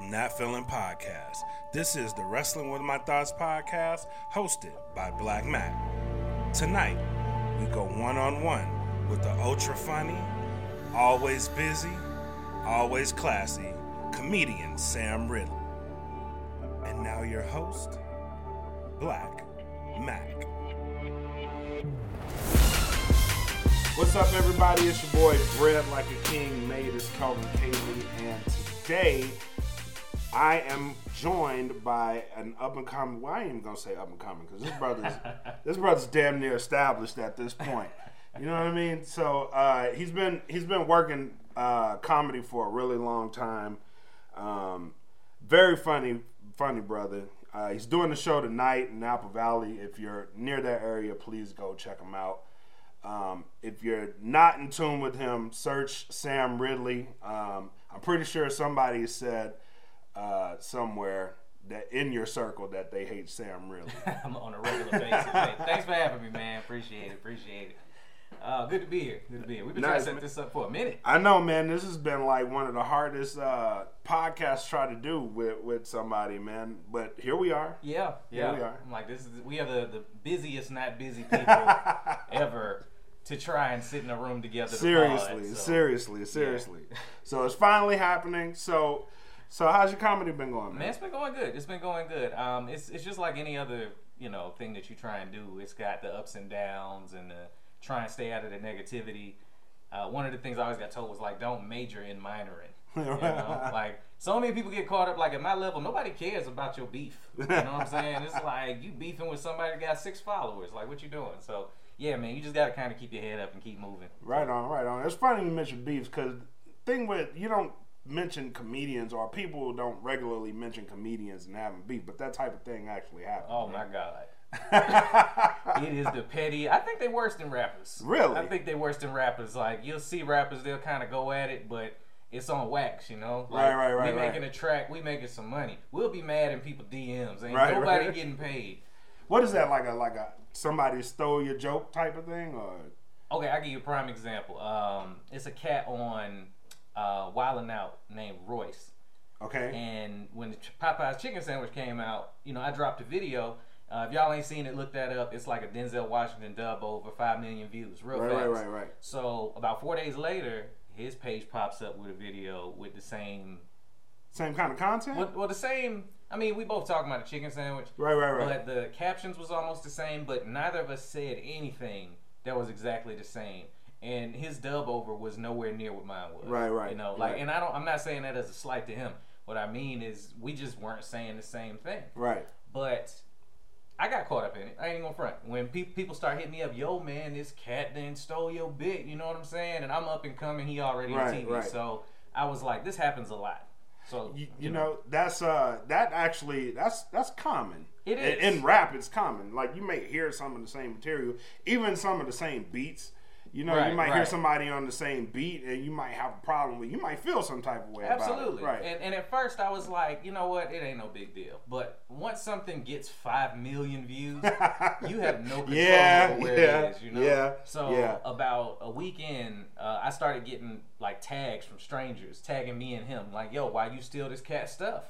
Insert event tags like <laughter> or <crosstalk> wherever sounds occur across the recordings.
from That Feeling Podcast. This is the Wrestling with My Thoughts podcast, hosted by Blak Makk. Tonight, we go one on one with the ultra funny, always busy, always classy comedian Sam Ridley. And now, your host, Blak Makk. What's up, everybody? It's your boy, Bread Like a King, made as Calvin Cayley, and today I am joined by an up and coming. Well, I ain't even gonna say up and coming because this brother's <laughs> this brother's damn near established at this point. You know what I mean? So uh, he's been he's been working uh, comedy for a really long time. Um, very funny, funny brother. Uh, he's doing the show tonight in Apple Valley. If you're near that area, please go check him out. Um, if you're not in tune with him, search Sam Ridley. Um, I'm pretty sure somebody said uh, somewhere that in your circle that they hate Sam Ridley. <laughs> I'm on a regular basis. Hey, thanks for having me, man. Appreciate it. Appreciate it. Uh, good to be here. Good to be here. We've been Nice, trying to set this up for a minute. I know, man. This has been like one of the hardest uh, podcasts try to do with with somebody, man. But here we are. Yeah, yeah. we are. I'm like, this is we are the, the busiest, not busy people <laughs> ever to try and sit in a room together. to seriously, pod, so- seriously, seriously. So it's finally happening. So, so how's your comedy been going, Man, man? it's been going good. It's been going good. Um, it's it's just like any other you know thing that you try and do. It's got the ups and downs and the try and stay out of the negativity. Uh, one of the things I always got told was like, don't major in minoring. <laughs> You know, like so many people get caught up. Like at my level, nobody cares about your beef. You know what I'm saying? It's like you beefing with somebody that got six followers. Like what you doing? So yeah, man, you just gotta kind of keep your head up and keep moving. Right on, right on. It's funny you mentioned beefs because thing with you don't mention comedians or people don't regularly mention comedians and having beef, but that type of thing actually happens. Oh my god. <laughs> it is the petty. I think they worse than rappers. Really? I think they worse than rappers. Like you'll see rappers, they'll kind of go at it, but it's on wax, you know. Like, Right, right, right, We right. making a track, we making some money. We'll be mad in people DMs. Ain't Right, nobody right. getting paid. What is that like a like a somebody stole your joke type of thing or? Okay, I'll give you a prime example. Um, it's a cat on uh, Wildin' Out named Royce. Okay. And when the Popeye's chicken sandwich came out, you know, I dropped a video. Uh, if y'all ain't seen it, look that up. It's like a Denzel Washington dub over five million views, real Right, fast. right, right, right. So about four days later, his page pops up with a video with the same, Same kind of content. well, well the same. I mean, we both talking about a chicken sandwich, Right, right, right. but the captions was almost the same. But neither of us said anything that was exactly the same. And his dub over was nowhere near what mine was. Right, right, You know, like, right. and I don't. I'm not saying that as a slight to him. What I mean is, we just weren't saying the same thing. right. But I got caught up in it. I ain't gonna front. When pe- people start hitting me up, yo man, this cat then stole your bit. You know what I'm saying? And I'm up and coming. He already on Right, TV. right. So I was like, this happens a lot. So You, you know that's uh that actually that's that's common. It In- in, rap. It's common. Like you may hear some of the same material, even some of the same beats. You know, you Right, might hear somebody on the same beat, and you might have a problem with. You might feel some type of way about Absolutely. it. Right. And, and at first I was like, you know what? It ain't no big deal. But once something gets five million views, <laughs> you have no control Yeah, over where yeah, it is. You know. yeah, So yeah. about a weekend, uh, I started getting like tags from strangers tagging me and him, like, "Yo, why you steal this cat stuff?"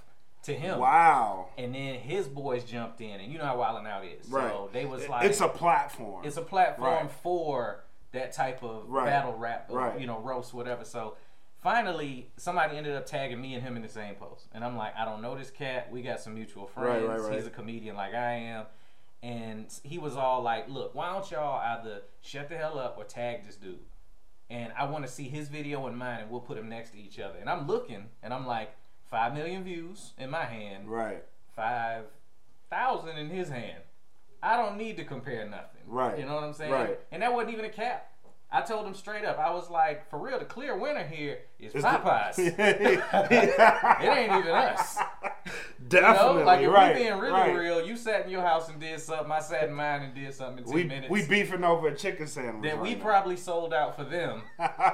To him. wow. And then his boys jumped in, and you know how Wild 'N Out is. Right. So they was like, it's a platform. it's a platform Right. for that type of Right. battle rap, or, Right. you know, roast, whatever. So finally, somebody ended up tagging me and him in the same post, and I'm like, I don't know this cat. We got some mutual friends. Right. He's a comedian like I am. And he was all like, "Look, why don't y'all either shut the hell up or tag this dude?" And I want to see his video and mine, and we'll put them next to each other. And I'm looking, and I'm like, five million views in my hand, right. five thousand in his hand. I don't need to compare nothing. Right. You know what I'm saying? Right. And that wasn't even a cap. I told him straight up. I was like, for real, the clear winner here is It's the- Popeyes. <laughs> <laughs> it ain't even us. You know? Definitely. Like if right. we being really right. real, you sat in your house and did something. I sat in mine and did something in ten We minutes. we beefing over a chicken sandwich. that we now. probably sold out for them.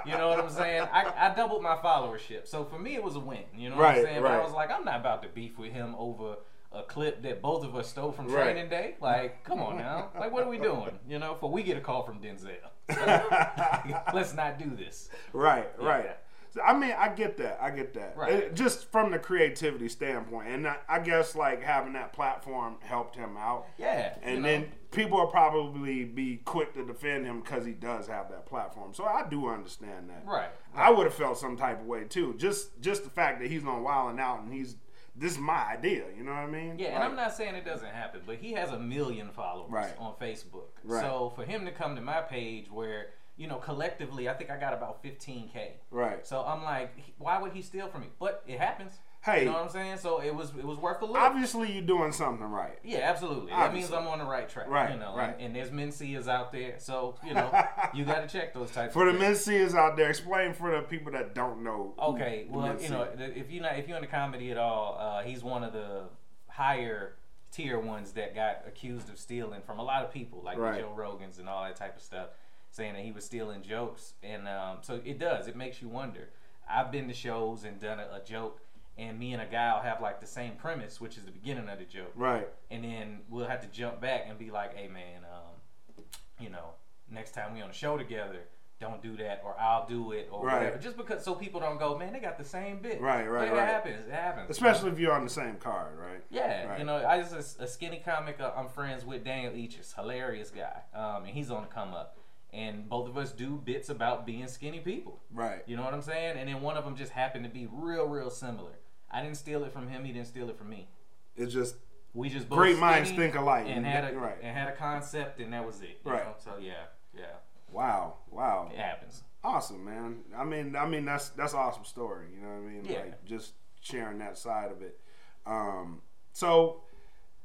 You know what I'm saying? I, I doubled my followership. So for me, it was a win. You know what Right, I'm saying? But I was like, I'm not about to beef with him over a clip that both of us stole from Right. training day. Like, come on now. Like, what are we doing? <laughs> You know, for we get a call from Denzel. <laughs> Let's not do this. Right, Yeah. right. I mean, I get that. I get that. Right. It- just from the creativity standpoint, and I, I guess like having that platform helped him out. Yeah, And you know. then people will probably be quick to defend him because he does have that platform. So I do understand that. Right. I would have felt some type of way too. Just just the fact that he's on Wilding Out and he's this is my idea. You know what I mean? Yeah, and I'm not saying it doesn't happen, but he has a million followers Right. on Facebook. Right. So for him to come to my page where, you know, collectively, I think I got about 15K. Right. So I'm like, why would he steal from me? But it happens. Hey. You know what I'm saying? So it was it was worth a look. Obviously, you're doing something right. Yeah, absolutely. That means I'm on the right track. Right, You know, right. and, and there's Mencias out there, so you know, <laughs> you got to check those types. For the of things. Mencias out there, explain for the people that don't know. Okay, the well, you know, if you're not if you're into comedy at all, uh, he's one of the higher tier ones that got accused of stealing from a lot of people, like Right. Joe Rogans and all that type of stuff, saying that he was stealing jokes, and um, so it does. It makes you wonder. I've been to shows and done a, a joke, and me and a guy will have like the same premise, which is the beginning of the joke, Right. and then we'll have to jump back and be like, "Hey, man, um, you know, next time we on a show together." Don't do that, or I'll do it, or Right. whatever. Just because, so people don't go, man, they got the same bit. Right, right, But it right. happens. It happens. Especially if you're on the same card, right? Yeah, Right. you know, I just a, a skinny comic. Uh, I'm friends with Daniel Eaches, hilarious guy, um, and he's on the come up. And both of us do bits about being skinny people. Right. You know what I'm saying? And then one of them just happened to be real, real similar. I didn't steal it from him. He didn't steal it from me. It's just We just both Great minds think alike. and had a Right. and had a concept, and that was it. you Right. know? So yeah, yeah, wow, wow, it happens. awesome, man. I mean, I mean that's that's an awesome story. You know what I mean? Yeah. Like just sharing that side of it. Um, so,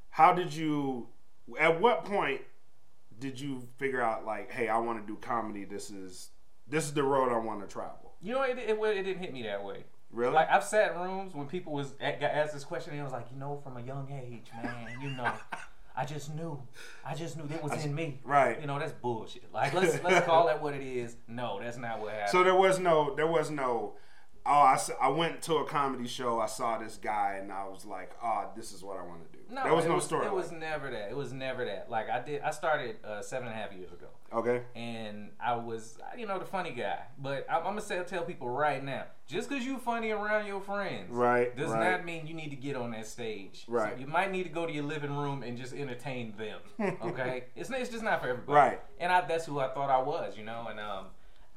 how did you? At what point did you figure out like, hey, I want to do comedy. This is this is the road I want to travel. You know, it, it, it didn't hit me that way. Really? Like I've sat in rooms when people was got asked this question, and I was like, you know, from a young age, man, you know, <laughs> I just knew, I just knew that was in me. right. You know, that's bullshit. Like let's let's call that what it is. No, that's not what happened. So there was no, there was no. Oh, I, I went to a comedy show. I saw this guy, and I was like, "Oh, this is what I want to do." no, there was no was, story. It was never that. It was never that. Like I did, I started uh, seven and a half years ago. okay. and I was, you know, the funny guy. But I'm, I'm gonna say, tell people right now, just because you're funny around your friends, Right, does right. not mean you need to get on that stage. So Right. you might need to go to your living room and just entertain them. <laughs> Okay, it's it's just not for everybody. Right. And I, that's who I thought I was, you know. And um,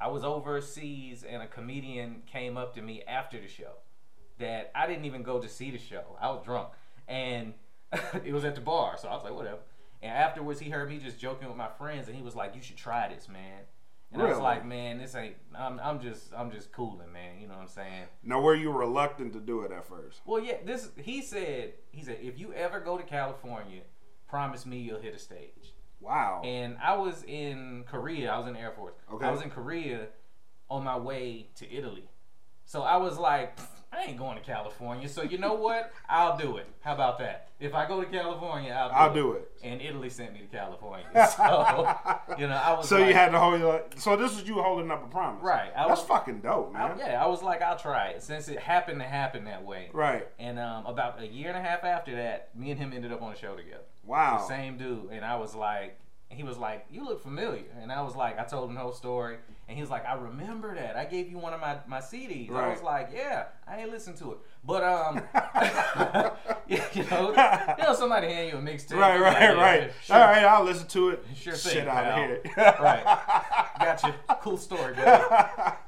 I was overseas, and a comedian came up to me after the show that I didn't even go to see the show. I was drunk, and <laughs> it was at the bar, so I was like, whatever. And afterwards, he heard me just joking with my friends, and he was like, "You should try this, man." And I was like, "Man, this ain't. I'm, I'm just, I'm just cooling, man. You know what I'm saying?" Now, were you reluctant to do it at first? Well, yeah. This he said. He said, "If you ever go to California, promise me you'll hit a stage." Wow. And I was in Korea. I was in the Air Force. Okay. I was in Korea on my way to Italy. So I was like, I ain't going to California. So you know what? <laughs> I'll do it. How about that? If I go to California, I'll do I'll it. do it. And Italy sent me to California. <laughs> So, you know, I was So like, you had to hold. your- So this was you holding up a promise, Right, I That's was- fucking dope, I- man. yeah, I was like, I'll try it since it happened to happen that way. Right. And um, about a year and a half after that, me and him ended up on a show together. Wow. The same dude. And I was like, he was like, you look familiar. And I was like, I told him the whole story. And he was like, I remember that. I gave you one of my, my CDs. I was like, yeah, I ain't listened to it. But, um, <laughs> <laughs> you know, you know, somebody hand you a mixtape. Right, you're like, right, yeah, right. Sure, All right, I'll listen to it. Sure thing, Shit out of here. right. Gotcha. <laughs> Cool story, buddy.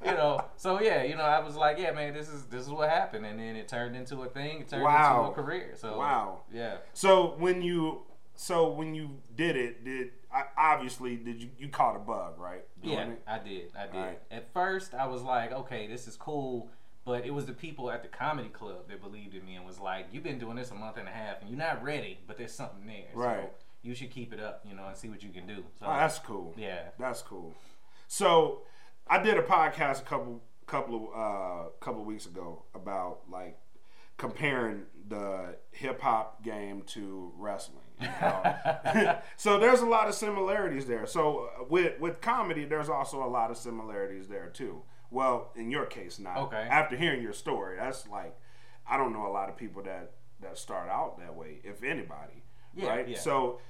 You know, so yeah, you know, I was like, yeah, man, this is this is what happened, and then it turned into a thing. It turned Wow. into a career. So Wow. yeah. So when you, so when you did it, did obviously did you you caught a bug, right? Doing Yeah, it? I did. I did. Alright. At first, I was like, okay, this is cool. But it was the people at the comedy club that believed in me and was like, you've been doing this a month and a half and you're not ready, but there's something there. Right. So you should keep it up, you know, and see what you can do. So, Oh, that's cool. yeah. That's cool. So I did a podcast a couple couple of uh couple of weeks ago about like comparing the hip hop game to wrestling. you know? <laughs> <laughs> so there's a lot of similarities there. So uh, with with comedy, there's also a lot of similarities there too. Well, in your case, not. Okay. After hearing your story, that's like I don't know a lot of people that that start out that way, if anybody. Yeah, right. yeah. So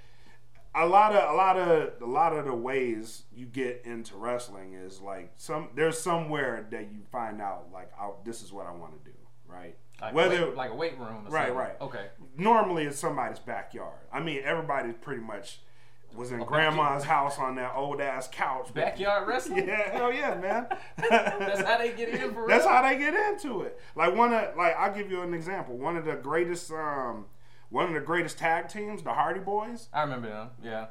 a lot of a lot of a lot of the ways you get into wrestling is like some there's somewhere that you find out like oh, this is what I want to do, right? Like Whether a weight, like a weight room. Or Right, something. right. Okay. normally it's somebody's backyard. I mean, everybody pretty much was in grandma's house on that old ass couch. Backyard <laughs> wrestling. Yeah, hell yeah, man. <laughs> That's how they get in for That's how they get into it. Like one of like I'll give you an example. One of the greatest um one of the greatest tag teams, the Hardy Boys, I remember them. Yeah.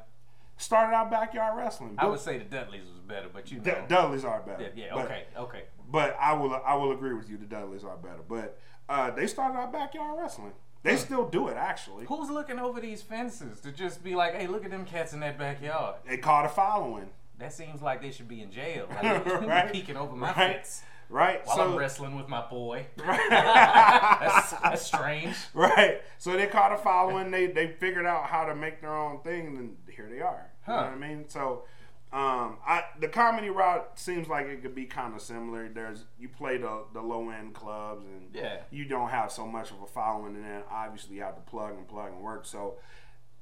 started out backyard wrestling. I would say the Dudleys was better, but you know. D- Dudleys are better. yeah. yeah, But- Okay. Okay. But I will I will agree with you. The Dudleys are better. But uh, they started out backyard wrestling. They still do it actually. Who's looking over these fences to just be like, "Hey, look at them cats in that backyard"? They caught a following. That seems like they should be in jail. <laughs> Like, Right. peeking over my Right. fence Right. while so I'm wrestling with my boy. right. <laughs> <laughs> That's, that's strange. right. So they caught a following. They they figured out how to make their own thing, and here they are. You know what I mean? So, um, I the comedy route seems like it could be kind of similar. There's you play the the low end clubs, and Yeah. you don't have so much of a following, and then obviously you have to plug and plug and work. So,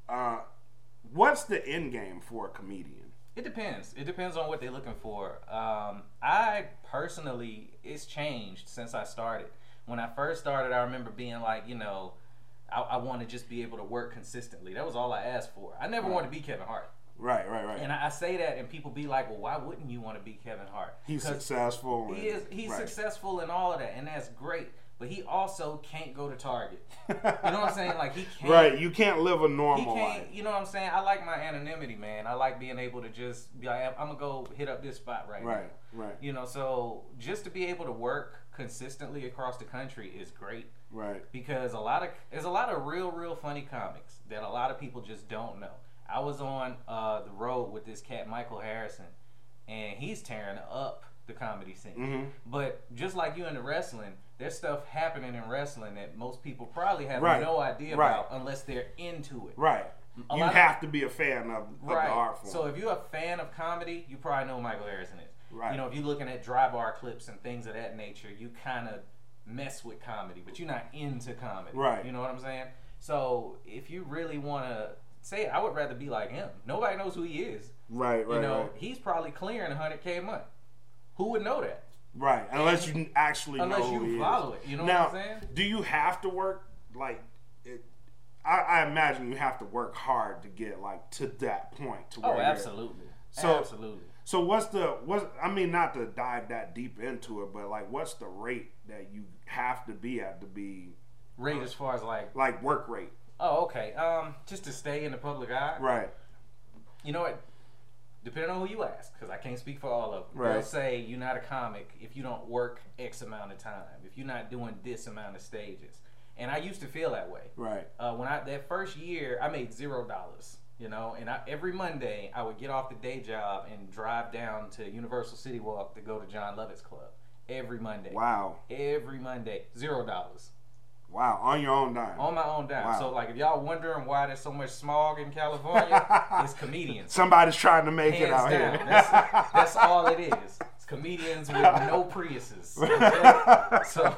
uh, what's the end game for a comedian? It depends. It depends on what they're looking for. Um, I personally, it's changed since I started. When I first started, I remember being like, you know, I, I want to just be able to work consistently. That was all I asked for. I never wanted to be Kevin Hart. Right, right, right. And I, I say that, and people be like, well, why wouldn't you want to be Kevin Hart? He's successful. He and- is. He's right. successful in all of that, and that's great. But he also can't go to Target. You know what I'm <laughs> saying? Like he can't. Right, you can't live a normal life. you know what I'm saying? I like my anonymity, man. I like being able to just be like, I'm gonna go hit up this spot right, Right, now. right, You know, so just to be able to work consistently across the country is great right. because a lot of there's a lot of real, real funny comics that a lot of people just don't know. I was on uh, the road with this cat Michael Harrison, and he's tearing up the comedy scene. hmm But just like you in the wrestling, there's stuff happening in wrestling that most people probably have Right. no idea Right. about unless they're into it. Right. A you lot of- have to be a fan of, of Right. the art form. So if you're a fan of comedy, you probably know Michael Harrison is. Right. You know, if you're looking at dry bar clips and things of that nature, you kind of mess with comedy, but you're not into comedy. Right. You know what I'm saying? So if you really want to say it, I would rather be like him. Nobody knows who he is. right, right, you know, right. he's probably clearing 100k a month. Who would know that? Right. Unless you actually Unless know who you follow is. it. You know now, what I'm saying? do you have to work like it? I, I imagine you have to work hard to get like to that point. To oh, where Oh, absolutely. So- absolutely. So what's the what's I mean not to dive that deep into it, but like what's the rate that you have to be at to be Rate as far as like, like work rate? Oh, okay. Um, just to stay in the public eye. Right. you know what? Depending on who you ask, because I can't speak for all of them. Right. They'll say you're not a comic if you don't work X amount of time, if you're not doing this amount of stages. And I used to feel that way. Right. Uh, when I that first year, I made zero dollars. You know, and I, every Monday I would get off the day job and drive down to Universal City Walk to go to Jon Lovitz's club. Every Monday. Wow. Every Monday, zero dollars Wow. On your own dime. on my own dime. Wow. So like, if y'all wondering why there's so much smog in California, <laughs> it's comedians. Somebody's trying to make it out down. here. That's, that's all it is. It's comedians with no Priuses. <laughs> okay? So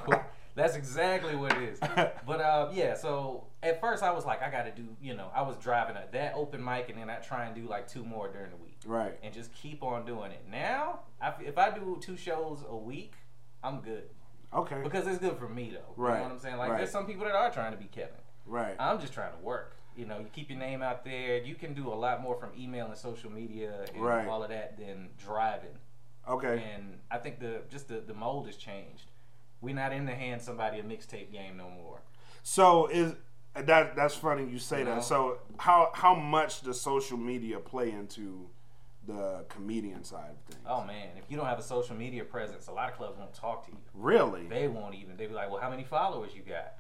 that's exactly what it is. But uh, yeah, so at first I was like, I got to do, you know, I was driving a, that open mic and then I try and do like two more during the week right. and just keep on doing it. Now, I, if I do two shows a week, I'm good Okay. because it's good for me though. Right. You know what I'm saying? Like Right. there's some people that are trying to be Kevin. Right. I'm just trying to work. You know, you keep your name out there. You can do a lot more from email and social media and Right. all of that than driving. Okay. And I think the just the, the mold has changed. We're not in the hand somebody a mixtape game no more. So is that that's funny you say You know? that. So how how much does social media play into the comedian side of things? Oh man, if you don't have a social media presence, a lot of clubs won't talk to you. Really? They won't even. They be like, "Well, how many followers you got?"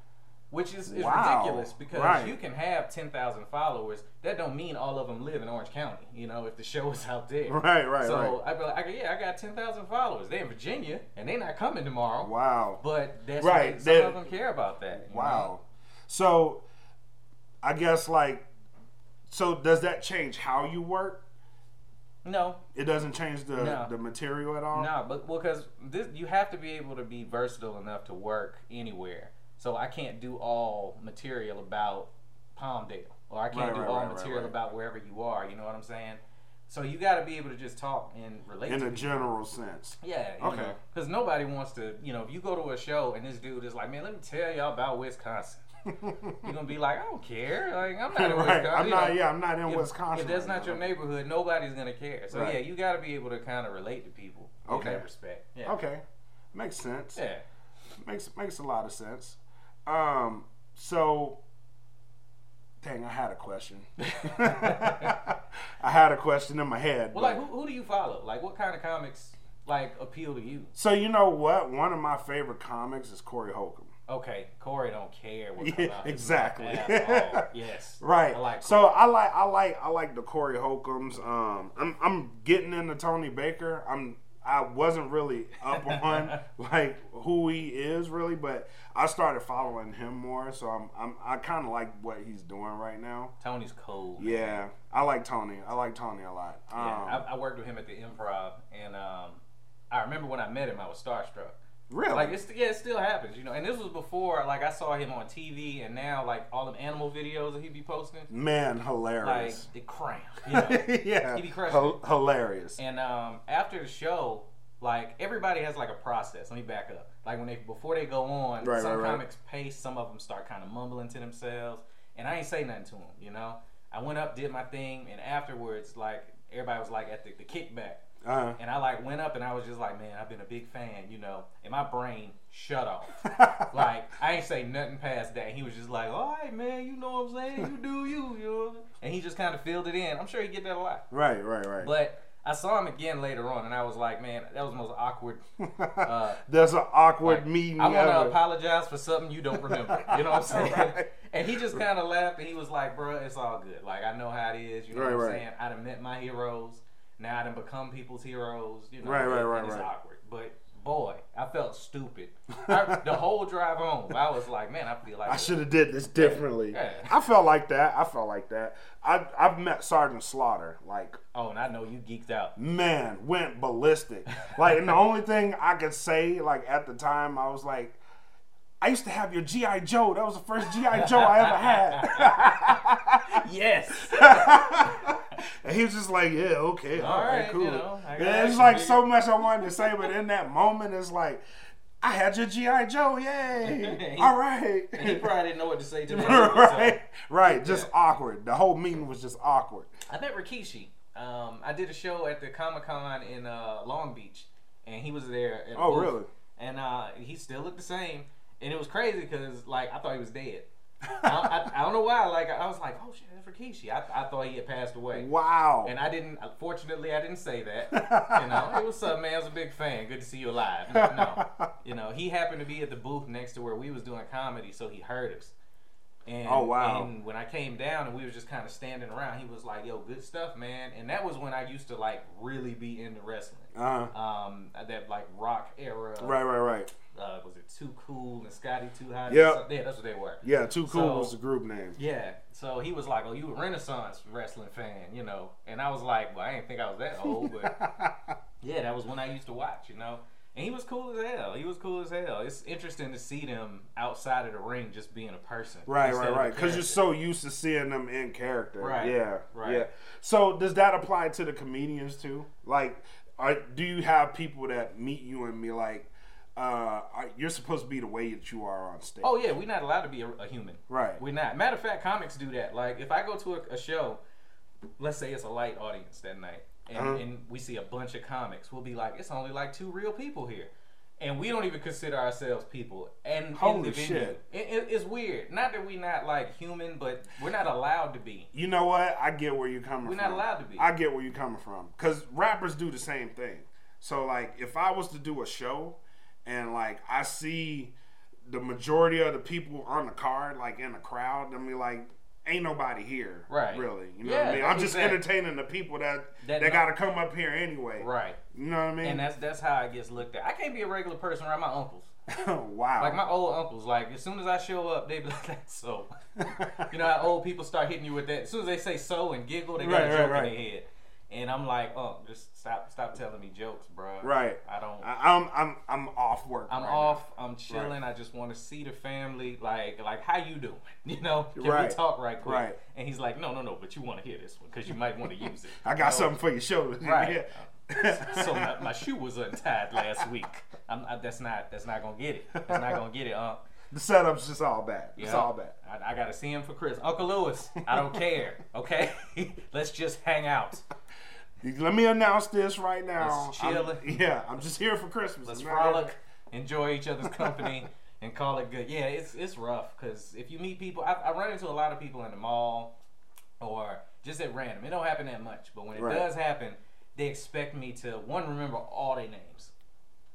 Which is, is Wow. ridiculous because Right. you can have ten thousand followers. That don't mean all of them live in Orange County. You know, if the show is out there. <laughs> Right, right, so right. I'd be like, I yeah, I got ten thousand followers. They're in Virginia and they're not coming tomorrow. Wow. But that's Right. Some they're- of them care about that. Wow. So I guess like so does that change how you work? No, It doesn't change the No. the material at all? No, but well, because this, you have to be able to be versatile enough to work anywhere. So I can't do all material about Palmdale, or I can't Right, do right, all right, material about wherever you are. You know what I'm saying? So you got to be able to just talk and relate. In a people. general sense. Yeah. Okay. Because nobody wants to, you know, if you go to a show and this dude is like, man, let me tell y'all about Wisconsin. You're gonna be like, I don't care. Like I'm not in <laughs> right. Wisconsin. I'm not. know. Yeah, I'm not in if, Wisconsin. If that's right not your neighborhood, nobody's gonna care. So Right. yeah, you got to be able to kind of relate to people. Okay. that respect. Yeah. Okay, makes sense. Yeah. Makes makes a lot of sense. Um, so, dang, I had a question. <laughs> <laughs> I had a question in my head. Well, like, who, who do you follow? Like, what kind of comics like appeal to you? so you know what? One of my favorite comics is Corey Holcomb. Okay, Corey don't care what <laughs> Yeah, exactly. all. <laughs> Yes. <laughs> Right. I like so I like I like I like the Corey Holcombs. Um, I'm I'm getting into Tony Baker. I'm I wasn't really up on like who he is really, but I started following him more. So I'm, I'm I kind of like what he's doing right now. Tony's cold. Yeah, I like Tony. I like Tony a lot. Um, Yeah, I, I worked with him at the Improv, and um, I remember when I met him, I was starstruck. Really? Like it's yeah, it still happens, you know. And this was before like I saw him on TV, and now like all them animal videos that he'd be posting, Man, hilarious! like the crown, you know. <laughs> yeah, He be crushing Hil- hilarious. and um, after the show, like everybody has like a process. Let me back up. Like when they before they go on, Right, some right, right. comics pace, some of them start kind of mumbling to themselves, and I ain't say nothing to them, you know. I went up, did my thing, and afterwards, like everybody was like at the, the kickback. Uh, And I like went up and I was just like, man, I've been a big fan, you know. And my brain shut off. <laughs> like I ain't say nothing past that. He was just like, all right, man, you know what I'm saying? You do you, you know. And he just kind of filled it in. I'm sure he get that a lot. right, right, right. But I saw him again later on, and I was like, man, that was the most awkward. <laughs> Uh, There's an awkward like, meeting. I want to apologize for something you don't remember. You know what I'm <laughs> saying? Right. And he just kind of laughed, and he was like, bro, it's all good. Like I know how it is. You know Right, what I'm right. saying? I'd have met my heroes. Now I done become people's heroes. You know, Right, right, right, It's right. awkward, but boy, I felt stupid. I, the whole drive home, I was like, man, I feel like I should have did this differently. Yeah. I felt like that. I felt like that. I I've met Sergeant Slaughter. Like Oh, and I know you geeked out. man, went ballistic. Like, and the only thing I could say, like at the time, I was like, I used to have your GI Joe. That was the first GI Joe I ever had. <laughs> Yes. <laughs> and he was just like, yeah, okay, all All right, right, cool. you know, it's like so much I wanted to say, but in that moment, it's like, I had your GI Joe, yay! <laughs> all right. he probably didn't know what to say to <laughs> me. right, so- right. Just Yeah. awkward. The whole meeting was just awkward. I met Rikishi. Um, I did a show at the Comic Con in uh, Long Beach, and he was there. At Oh, booth. really? And uh, he still looked the same, and it was crazy because like I thought he was dead. I, I, I don't know why. Like I was like, oh shit, that's Rikishi. I, I thought he had passed away. Wow. And I didn't. Fortunately, I didn't say that. <laughs> You know, hey, what's up, man? I was a big fan. Good to see you alive. No, you know, he happened to be at the booth next to where we was doing comedy, so he heard us. And, Oh, wow. And when I came down and we was just kind of standing around, he was like, "Yo, good stuff, man." And that was when I used to like really be into wrestling. Uh-huh. Um, that like rock era. right, right, right. Uh, was it Too Cool and Scotty 2 Hotty? Yep. Yeah, that's what they were. Yeah, Too Cool So- was the group name. Yeah. So he was like, "Oh, you a Renaissance wrestling fan, you know?" And I was like, "Well, I didn't think I was that old, but <laughs> yeah, that was when I used to watch, you know." And he was cool as hell. He was cool as hell. It's interesting to see them outside of the ring, just being a person. Right, right, right. Because you're so used to seeing them in character. Right, Yeah. right. Yeah. So does that apply to the comedians too? Like, are, do you have people that meet you and be like, uh, you're supposed to be the way that you are on stage? Oh yeah, we're not allowed to be a, a human. Right. We're not. Matter of fact, comics do that. Like if I go to a, a show, let's say it's a light audience that night, and, Uh-huh. and we see a bunch of comics, we'll be like, it's only like two real people here. And we don't even consider ourselves people. And Holy shit. It, it, it's weird. Not that we're not like human, but we're not allowed to be. You know what? I get where you're coming from. We're from. not allowed to be. I get where you're coming from because rappers do the same thing. So like, if I was to do a show and like I see the majority of the people on the card like in the crowd, I mean like. Ain't nobody here, Right. Really, you know Yeah, what I mean. I'm just exactly. entertaining the people that That that, got to come up here anyway. Right. You know what I mean? And that's that's how it gets looked at. I can't be a regular person around my uncles. <laughs> wow. Like my old uncles, like as soon as I show up, they be <laughs> like, "So," <laughs> you know how old people start hitting you with that. As soon as they say "so" and giggle, they got Right, a right, joke right. in their head. And I'm like, oh, just stop, stop telling me jokes, bro. Right. I don't. I, I'm I'm I'm off work. I'm right off. I'm chilling. I just want to see the family. Like, like how you doing? <laughs> You know, can Right. we talk right quick? Right. And he's like, no, no, no. But you want to hear this one because you might want to use it. <laughs> I got So- something for your shoulder. <laughs> Right. So my, my shoe was untied last week. I'm, I, that's not that's not gonna get it. That's not gonna get it. Uh, the setup's just all bad. It's yeah. all bad. I, I gotta see him for Chris. Uncle Lewis, I don't care. Okay, let's just hang out. Let me announce this right now. Let's chill. I'm- <laughs> yeah, I'm just here for Christmas. Let's here frolic, enjoy each other's <laughs> company, and call it good. Yeah, it's it's rough because if you meet people, I, I run into a lot of people in the mall or just at random. It don't happen that much, but when it Right. does happen, they expect me to one remember all their names.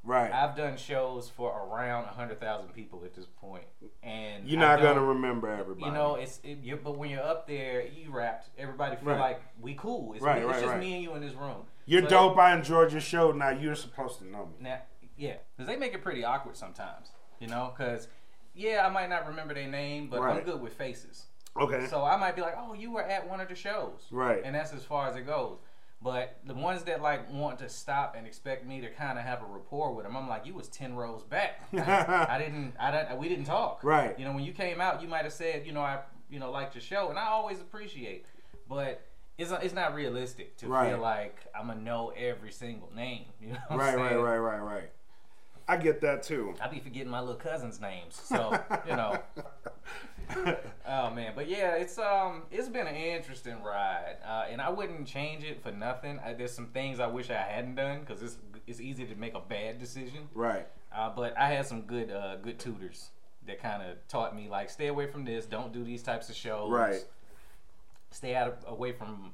Right. I've done shows for around hundred thousand people at this point, and You're not gonna remember everybody. You know, it's it, but when you're up there, you rapped. Everybody feel Right. like we cool. It's, Right, me, it's just right. me and you in this room. You're dope. I enjoyed your show. Now you're supposed to know me. Now, yeah, because they make it pretty awkward sometimes. You know, because yeah, I might not remember their name, but I'm good with faces. Okay. So I might be like, oh, you were at one of the shows, Right. And that's as far as it goes. But the ones that like want to stop and expect me to kind of have a rapport with them, I'm like, you was ten rows back. <laughs> I didn't, I didn't, we didn't talk. Right. You know, when you came out, you might have said, you know, I, you know, liked your show, and I always appreciate. But it's it's not realistic to Right. feel like I'm gonna know every single name. <laughs> You know right, right, right, right, right. I get that too. I be forgetting my little cousins' names, so you know. <laughs> <laughs> Oh man, but yeah, it's um, it's been an interesting ride, uh, and I wouldn't change it for nothing. I, there's some things I wish I hadn't done because it's it's easy to make a bad decision. right. Uh, but I had some good uh, good tutors that kind of taught me like stay away from this, don't do these types of shows, Right. Stay out of, away from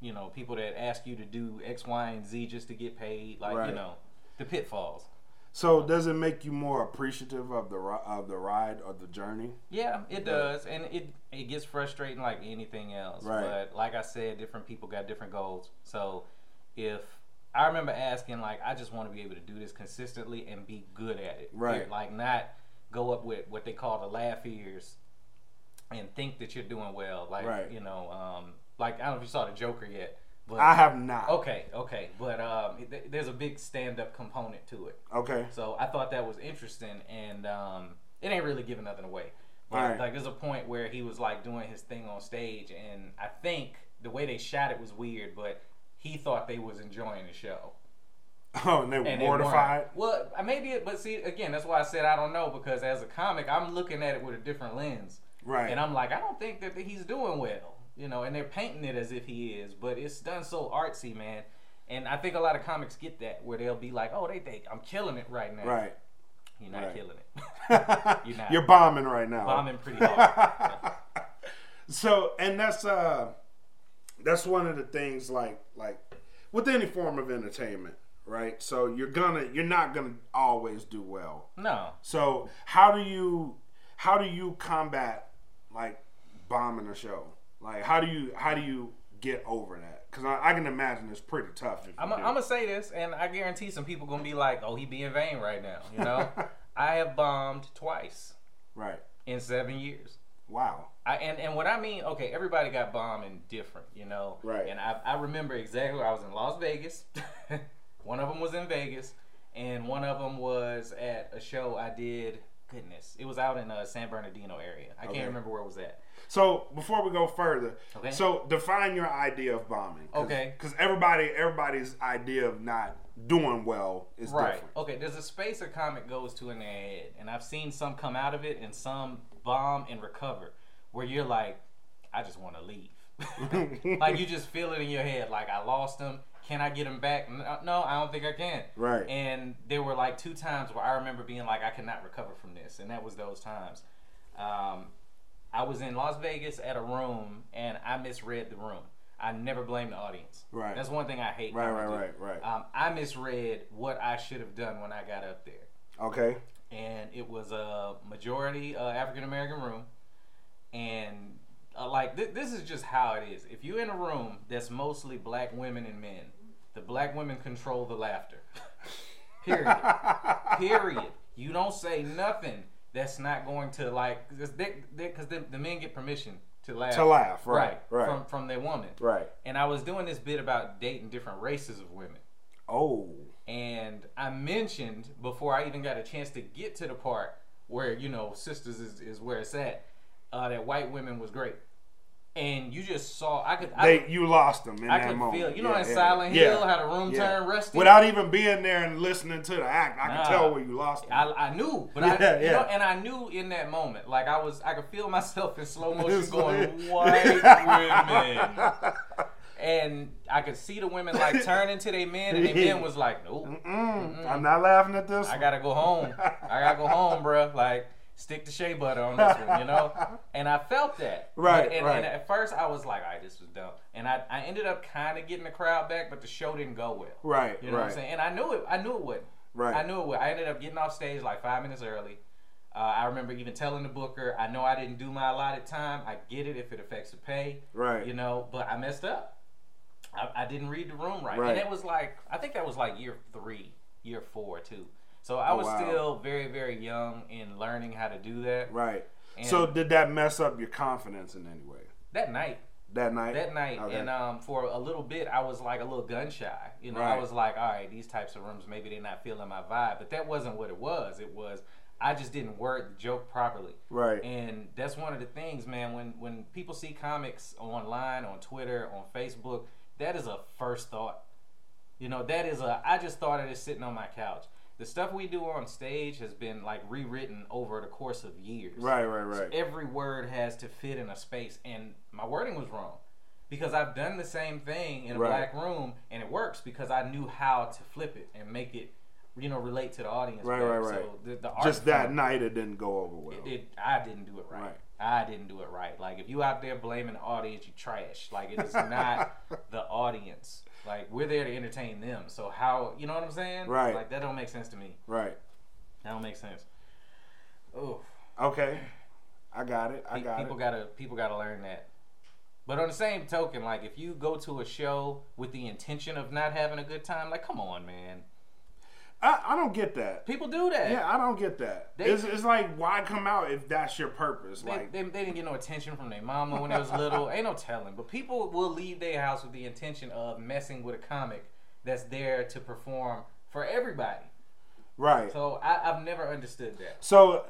you know people that ask you to do X, Y, and Z just to get paid, like Right. you know the pitfalls. So does it make you more appreciative of the of the ride or the journey? Yeah, it does, and it it gets frustrating like anything else. Right. But like I said, different people got different goals. So if I remember asking, like, I just want to be able to do this consistently and be good at it. Right. Like not go up with what they call the laugh ears and think that you're doing well. Like Right. you know, um, like I don't know if you saw the Joker yet. But I have not. Okay, okay, but um, th- there's a big stand-up component to it. Okay. So I thought that was interesting, and um, it ain't really giving nothing away. But Right. like, there's a point where he was like doing his thing on stage, and I think the way they shot it was weird, but he thought they was enjoying the show. <laughs> Oh, and they were And mortified. Well, I- maybe, it, but see, again, that's why I said I don't know because as a comic, I'm looking at it with a different lens, Right. and I'm like, I don't think that he's doing well, you know. And they're painting it as if he is, but it's done so artsy, man. And I think a lot of comics get that where they'll be like, "Oh, they think I'm killing it right now." right. You're not Right. killing it. <laughs> <laughs> You're not. You're bombing right now. Bombing pretty hard. <laughs> so and that's uh that's one of the things like like with any form of entertainment right so you're gonna you're not gonna always do well no. so how do you how do you combat like bombing a show like how do you how do you get over that because I, I can imagine it's pretty tough I'm gonna say this, and I guarantee some people gonna be like, "Oh, he being vain right now." You know, <laughs> I have bombed twice right in seven years. wow I, and and what I mean, okay, everybody got bombed and different, you know. Right. And I I remember exactly. I was in Las Vegas. <laughs> one of them was in Vegas, and one of them was at a show I did. Goodness, it was out in uh, San Bernardino area. I Okay. can't remember where it was at. So before we go further, Okay. so define your idea of bombing. Cause, Okay. Because everybody, everybody's idea of not doing well is Right. different. Okay. There's a space a comic goes to in their head, and I've seen some come out of it and some bomb and recover, where you're like, I just want to leave. <laughs> like you just feel it in your head, like I lost him. Can I get him back? Uh, No, I don't think I can. Right. And there were like two times where I remember being like, I cannot recover from this, and that was those times. Um, I was in Las Vegas at a room, and I misread the room. I never blame the audience. Right. That's one thing I hate. Right, when right, right, right. Um, I misread what I should have done when I got up there, Okay. and it was a majority uh, African American room, and uh, like th- this is just how it is. If you're in a room that's mostly black women and men, the black women control the laughter. <laughs> Period. Period. You don't say nothing that's not going to like because the, the men get permission to laugh. To laugh, right, right. From from their woman. Right. And I was doing this bit about dating different races of women. Oh. And I mentioned before I even got a chance to get to the part where, you know, sisters is, is where it's at, uh, that white women was great. And you just saw I could They I, you lost them in I that could moment. feel you know Yeah, in yeah, Silent yeah. Hill how the room turned rusty. Without even being there and listening to the act, I Nah. could tell where you lost them. I, I knew, but I, <laughs> you know, and I knew in that moment, like I was, I could feel <laughs> myself in slow motion going, white <laughs> women, and I could see the women like turning to their men, and their men was like, nope, Mm-mm. I'm not laughing at this. I gotta go home. I gotta go home, bruh. Like, stick the shea butter on this one, you know? <laughs> And I felt that. Right, and, right. and at first I was like, all right, this was dumb. And I, I ended up kind of getting the crowd back, but the show didn't go well. Right, You know right, what I'm saying? And I knew it. I knew it wouldn't. right. I knew it would. I ended up getting off stage like five minutes early. Uh, I remember even telling the booker, I know I didn't do my allotted time. I get it if it affects the pay, Right. you know, but I messed up. I, I didn't read the room right. Right. And it was like, I think that was like year three, year four, too. So I Oh, was wow. still very, very young in learning how to do that. Right. And so did that mess up your confidence in any way? that night, That night. that night, Okay. and um, for a little bit, I was like a little gun shy. You know, I was like, all right, these types of rooms, maybe they're not feeling my vibe. But that wasn't what it was. It was I just didn't word the joke properly. right. And that's one of the things, man. When when people see comics online, on Twitter, on Facebook, that is a first thought. You know, that is a. I just thought of this sitting on my couch. The stuff we do on stage has been like rewritten over the course of years. Right. Right. So Right. every word has to fit in a space, and my wording was wrong because I've done the same thing in a Right. black room, and it works because I knew how to flip it and make it, you know, relate to the audience. Right, better. right, right. So the, the art Just that night, it didn't go over well. it, it, I didn't do it right. Right. I didn't do it right. Like if you out there blaming the audience, you trash. Like it is not <laughs> the audience. Like we're there to entertain them. So how you know what I'm saying? Right. Like that don't make sense to me. Right. That don't make sense. Oh, Okay. I got it. I got people it. gotta people gotta learn that. But on the same token, like if you go to a show with the intention of not having a good time, like come on, man. I, I don't get that. People do that. Yeah, I don't get that. They- it's, it's like, why come out if that's your purpose? They, Like, they, they didn't get no attention from their mama when they was little. Ain't no telling. But people will leave their house with the intention of messing with a comic that's there to perform for everybody. right. So I, I've never understood that. So,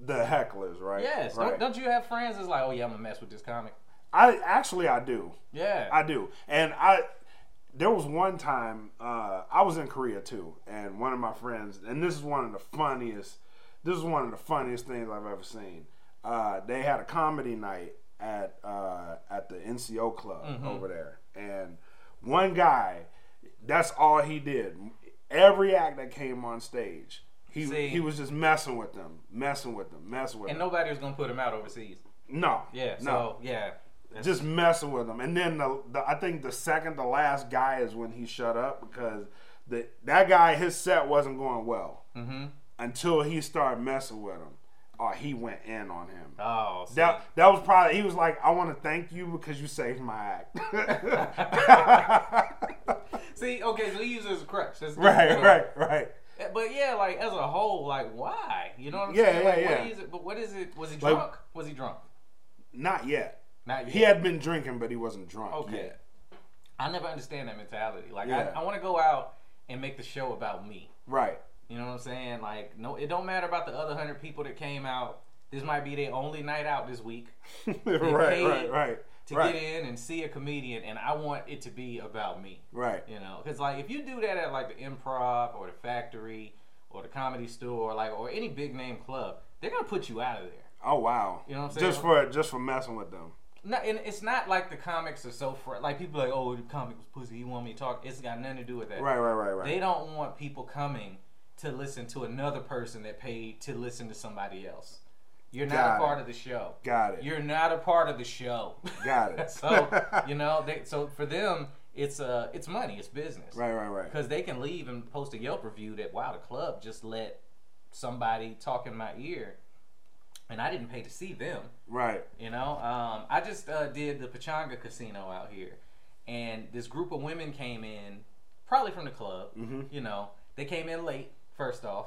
the hecklers, right? Yes. Right. Don't, don't you have friends that's like, oh yeah, I'm gonna mess with this comic? I actually I do. Yeah. I do. And I there was one time uh, I was in Korea too, and one of my friends, and this is one of the funniest. This is one of the funniest things I've ever seen. Uh, they had a comedy night at uh, at the NCO club Mm-hmm. over there, and one guy, that's all he did. Every act that came on stage, he See. he was just messing with them, messing with them, messing with and them. And nobody was gonna put him out overseas. no, Yeah. no So yeah. That's- just messing with him. And then the, the I think the second to last guy is when he shut up because the that guy his set wasn't going well Mhm. until he started messing with him. Oh, he went in on him. Oh. see. That that was probably he was like, I want to thank you because you saved my act. <laughs> See, okay, so he uses it as a crutch. That's right, right, right. But yeah, like as a whole, like why? You know what I'm Yeah, saying? Like, yeah, what yeah. is it? But what is it? Was he Like- drunk? was he drunk? Not yet. Not yet. He had been drinking, but he wasn't drunk Okay. yet. I never understand that mentality. Like Yeah. I, I want to go out and make the show about me. Right. You know what I'm saying? Like no, it don't matter about the other hundred people that came out. This might be their only night out this week <laughs> right, right, right. to right. get in and see a comedian, and I want it to be about me. Right. You know, because like if you do that at like the Improv or the Factory or the Comedy Store, like or any big name club, they're gonna put you out of there. Oh wow. You know what I'm saying? Just for just for messing with them. No, and it's not like the comics are so fr- like people are like, oh, the comic was pussy. He want me to talk. It's got nothing to do with that. Right, right, right, right. They don't want people coming to listen to another person that paid to listen to somebody else. You're not Got a part it. of the show. Got it. You're not a part of the show. Got it. <laughs> so you know, they, so for them, it's uh, it's money, it's business. Right, right, right. Because they can leave and post a Yelp review that wow, the club just let somebody talk in my ear, and I didn't pay to see them. Right. You know, um, I just uh, did the Pechanga Casino out here, and this group of women came in, probably from the club. Mhm. You know, they came in late. First off,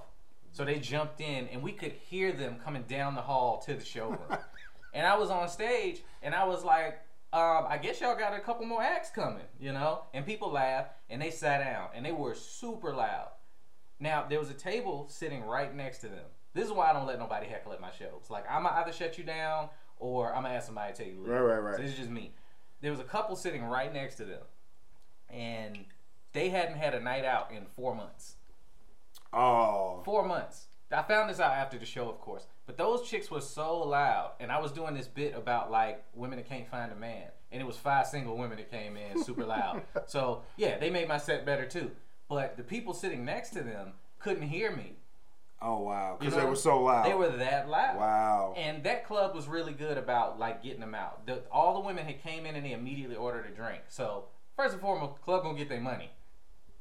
so they jumped in, and we could hear them coming down the hall to the showroom. <laughs> and I was on stage, and I was like, um, I guess y'all got a couple more acts coming, you know? And people laughed, and they sat down, and they were super loud. Now there was a table sitting right next to them. This is why I don't let nobody heckle at my shows. Like I'm gonna either shut you down or I'm gonna ask somebody to take you. leave. Right, right, right. So this is just me. There was a couple sitting right next to them, and they hadn't had a night out in four months. Oh. Four months. I found this out after the show, of course. But those chicks were so loud, and I was doing this bit about like women that can't find a man, and it was five single women that came in super loud. <laughs> so yeah, they made my set better too. But the people sitting next to them couldn't hear me. Oh wow. You Because know, they were so loud. They were that loud. Wow. And that club was really good about like getting them out. The, all the women had came in and they immediately ordered a drink. So first and foremost, club gonna get their money.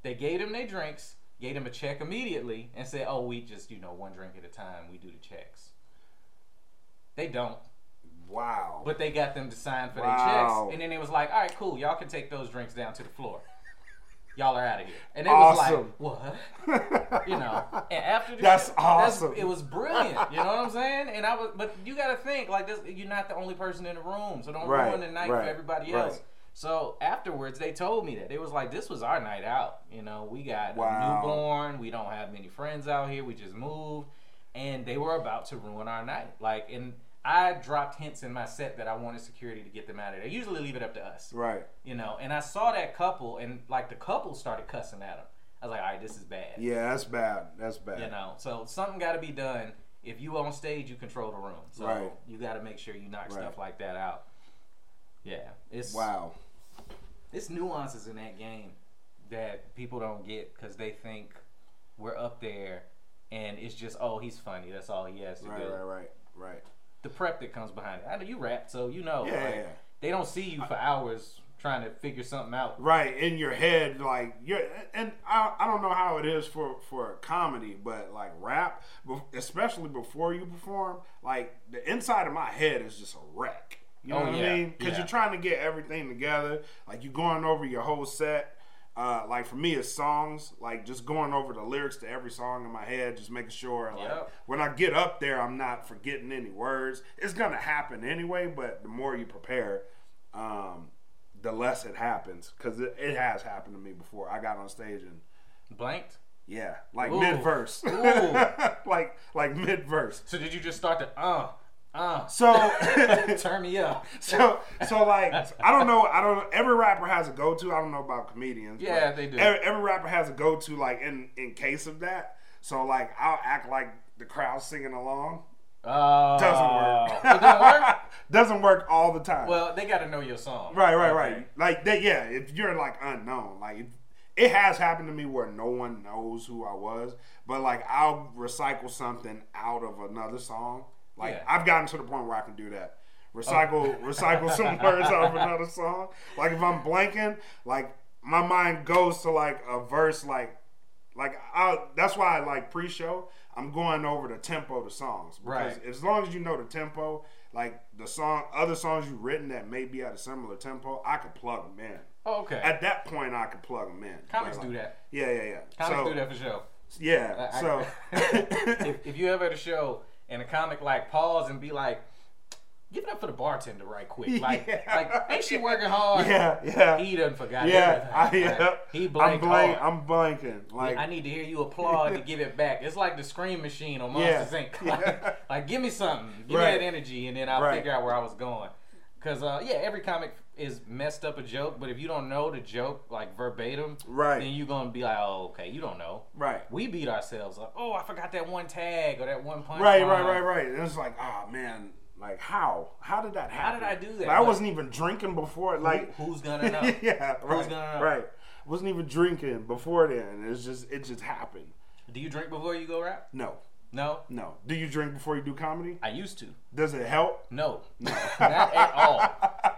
They gave them their drinks, gave them a check immediately, and said, "Oh, we just you know one drink at a time. We do the checks." They don't, Wow. but they got them to sign for Wow. their checks, and then it was like, "All right, cool. Y'all can take those drinks down to the floor. Y'all are out of here." And it was like, "What?" <laughs> you know. And after That's show- awesome. it was brilliant. You know what I'm saying? And I was, but you got to think like this. You're not the only person in the room, so don't Right, ruin the night right, for everybody right. else. So afterwards, they told me that it was like this was our night out. You know, we got Wow. a newborn. We don't have many friends out here. We just moved, and they were about to ruin our night. Like, and I dropped hints in my set that I wanted security to get them out of there. I usually leave it up to us right. you know. And I saw that couple, and like the couple started cussing at him. I was like, all right, this is bad. Yeah, that's bad. That's bad. You know, so something got to be done. If you on stage, you control the room. So Right. you got to make sure you knock Right. stuff like that out. Yeah, it's Wow. it's nuances in that game that people don't get because they think we're up there, and it's just oh he's funny. That's all he has to Right, do. right, right, right. The prep that comes behind it. I know you rap, so you know. Yeah, like. They don't see you for hours trying to figure something out. Right in your head, like you're, and I, I don't know how it is for for comedy, but like rap, especially before you perform, like the inside of my head is just a wreck. You oh, know Oh, what yeah, I mean? Because yeah. you're trying to get everything together. Like you're going over your whole set. Uh, like for me, it's songs. Like just going over the lyrics to every song in my head, just making sure. Like Yep. when I get up there, I'm not forgetting any words. It's gonna happen anyway, but the more you prepare, um, the less it happens. Because it, it has happened to me before. I got on stage and Blanked. yeah, like mid verse, Ooh. <laughs> like like mid verse. So did you just start to uh uh So <laughs> <laughs> turn me up? so so like I don't know I don't every rapper has a go to I don't know about comedians Yeah, they do. every, every rapper has a go to like in in case of that so like I'll act like the crowd singing along Oh, doesn't work doesn't work. <laughs> doesn't work all the time Well, they got to know your song. right right Okay. right like that yeah if you're like unknown like if, it has happened to me where no one knows who I was but like I'll recycle something out of another song like Yeah. I've gotten to the point where I can do that recycle oh. <laughs> recycle some words out of another song like if i'm blanking like my mind goes to like a verse like like I that's why I like pre-show I'm going over the tempo of the songs because Right. as long as you know the tempo like the song other songs you've written that may be at a similar tempo I could plug them in Oh, okay. at that point I could plug them in Comics But, do that. yeah yeah yeah Comics so do that for sure. yeah I- so <laughs> if, if you ever at a show and a comic like pause and be like, "Give it up for the bartender right quick," <laughs> like, Yeah. like ain't she working hard? <laughs> yeah yeah He done forgot yeah I, everything. yeah <laughs> He I'm blanked blank. I'm blanking like I need to hear you applaud to give it back. It's like the scream machine on Monsters Yeah. Inc. Like, Yeah. like, give me something, give Right. me that energy, and then I'll Right. figure out where I was going. Cause uh, yeah, every comic is messed up a joke, but if you don't know the joke like verbatim, Right. then you're gonna be like, oh, okay, you don't know. right We beat ourselves up. Oh, I forgot that one tag or that one punch. Right, line. right, right, right. And it's like, oh man, like how? How did that happen? How did I do that? Like, I wasn't even drinking before. Like, Who- who's gonna <laughs> know? yeah, right, Who's gonna know? right. Wasn't even drinking before then. It's just, it just happened. Do you drink before you go rap? No, No, no. Do you drink before you do comedy? I used to. Does it help? No, <laughs> not at all.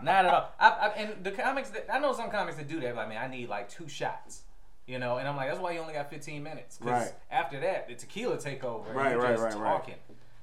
Not at all. I, I, and the comics that I know some comics that do that. Like, man, I need like two shots. You know, and I'm like, that's why you only got 15 minutes. Because Right. after that, the tequila take over. and Right, you're right, just right, right. talking.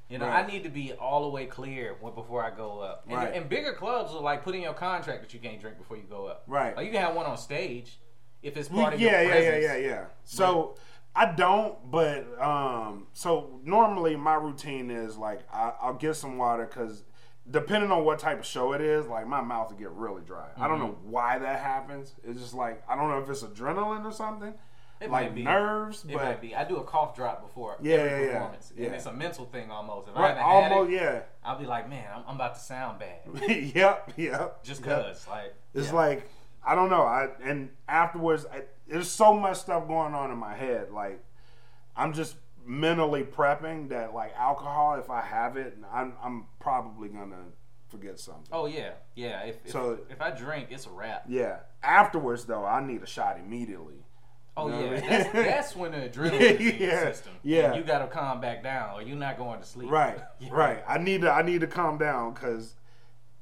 You know, Right. I need to be all the way clear before I go up. And, Right. and bigger clubs will like put in your contract that you can't drink before you go up. Right. Like you can have one on stage if it's part of yeah, your yeah, yeah, presence. yeah, yeah. So I don't, but um, so normally my routine is like I, I'll get some water because depending on what type of show it is, like my mouth will get really dry. I don't know Mm-hmm. why that happens. It's just like I don't know if it's adrenaline or something, It like might be. nerves, It but might be. I do a cough drop before Yeah, every yeah, yeah. performance, Yeah. and it's a mental thing almost. If I right, had almost it, yeah. I'll be like, man, I'm, I'm about to sound bad, <laughs> yep, yep. just yep. cause. Like, It's yeah. like I don't know. I and afterwards, I, there's so much stuff going on in my head. Like I'm just mentally prepping that like alcohol, if I have it, I'm I'm probably gonna forget something. Oh yeah, yeah. If if, So- if I drink, it's a wrap. Yeah. Afterwards, though, I need a shot immediately. Oh You know yeah, that's, <laughs> that's when the adrenaline is in your system. yeah. And you got to calm back down, or you're not going to sleep. Right, <laughs> Yeah. right. I need to I need to calm down because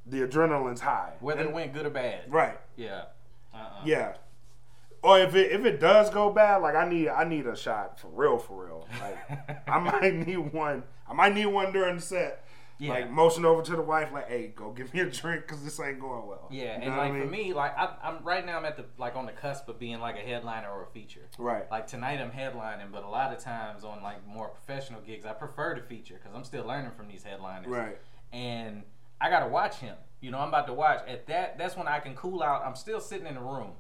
the adrenaline's high. Whether And- it went good or bad. right, Yeah. Uh-uh. yeah. Or if it if it does go bad, like I need I need a shot for real, for real. Like I <laughs> might need one. I might need one during the set. Yeah. Like motion over to the wife, like, "Hey, go give me a drink because this ain't going well." Yeah, You and know what like I mean? for me, like I, I'm right now, I'm at the like on the cusp of being like a headliner or a feature. right, Like tonight, I'm headlining, but a lot of times on like more professional gigs, I prefer to feature because I'm still learning from these headliners. right, And I gotta watch him. You know, I'm about to watch. At that, that's when I can cool out. I'm still sitting in the room.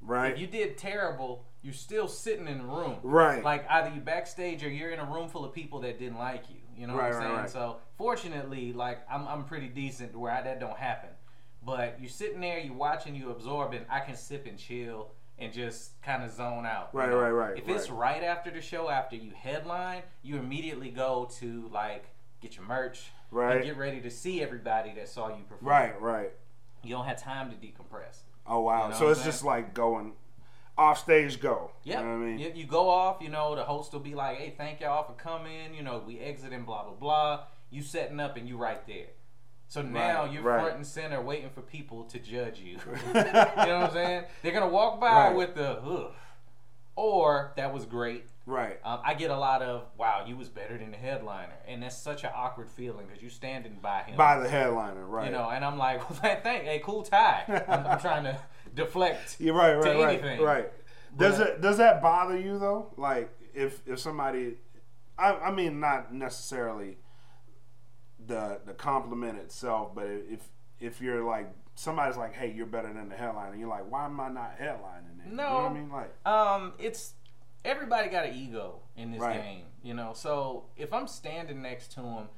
right, If you did terrible, you're still sitting in the room. right. Like either you backstage or you're in a room full of people that didn't like you. You know Right, what I'm saying? right. So fortunately, like I'm I'm pretty decent where I, that don't happen. But you're sitting there, you're watching, you absorbing. I can sip and chill and just kind of zone out. you Right, know? right, right, If it's right. right after the show, after you headline, you immediately go to like get your merch Right. and get ready to see everybody that saw you perform. right, right. You don't have time to decompress. Oh wow! You know so it's just like going off stage, go. Yeah, You know I mean? you, you go off. You know, the host will be like, "Hey, thank y'all for coming." You know, we exiting, blah blah blah. You setting up, and you right there. So now Right, you're right. front and center, waiting for people to judge you. <laughs> <laughs> you know what I'm saying? They're gonna walk by Right. with the, Ugh. or that was great. Right. Um, I get a lot of, "Wow, you was better than the headliner," and that's such an awkward feeling because you're standing by him. By the headliner, right? You know, and I'm like, <laughs> well, thank, hey, cool tie. I'm, I'm <laughs> trying to deflect. You're right, right, to right, anything. right. Does But- it does that bother you though? Like if if somebody, I, I mean not necessarily the the compliment itself, but if if you're like somebody's like, hey, you're better than the headliner, you're like, why am I not headlining it? you know what I mean? Like, Um, it's everybody got an ego in this Right. game, you know. So if I'm standing next to him,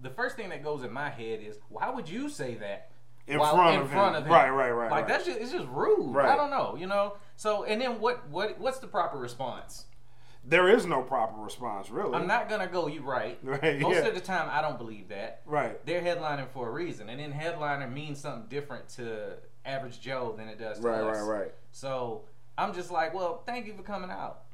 the first thing that goes in my head is, why would you say that? in while front in of front him, of him? right, right, right, Like right. that's just it's just rude. Right. I don't know, you know. So and then what what what's the proper response? There is no proper response, really. I'm not gonna go. You right. <laughs> Right, Most yeah. of the time, I don't believe that. right. They're headlining for a reason, and then headliner means something different to average Joe than it does to Right, us. right, right. So I'm just like, well, thank you for coming out.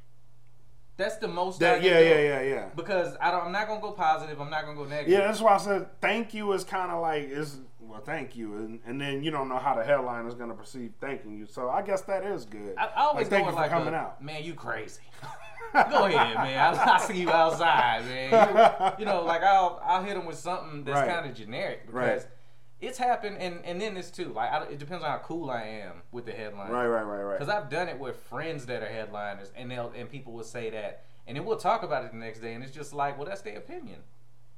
That's the most. I That, yeah, do. yeah, yeah, yeah. Because I don't. I'm not gonna go positive. I'm not gonna go negative. Yeah, that's why I said thank you is kind of like is well, thank you, and, and then you don't know how the headline is going to perceive thanking you. So I guess that is good. I, I always Like, thank you for like coming a, out. Man, you crazy. <laughs> go ahead, man. I, I see you outside, man. You, you know, like I'll I'll hit them with something that's Right. kind of generic because Right. It's happened, and and then this too. Like I, it depends on how cool I am with the headline. Right, right, right, right. Because I've done it with friends that are headliners, and they'll and people will say that, and then we'll talk about it the next day, and it's just like, well, that's their opinion.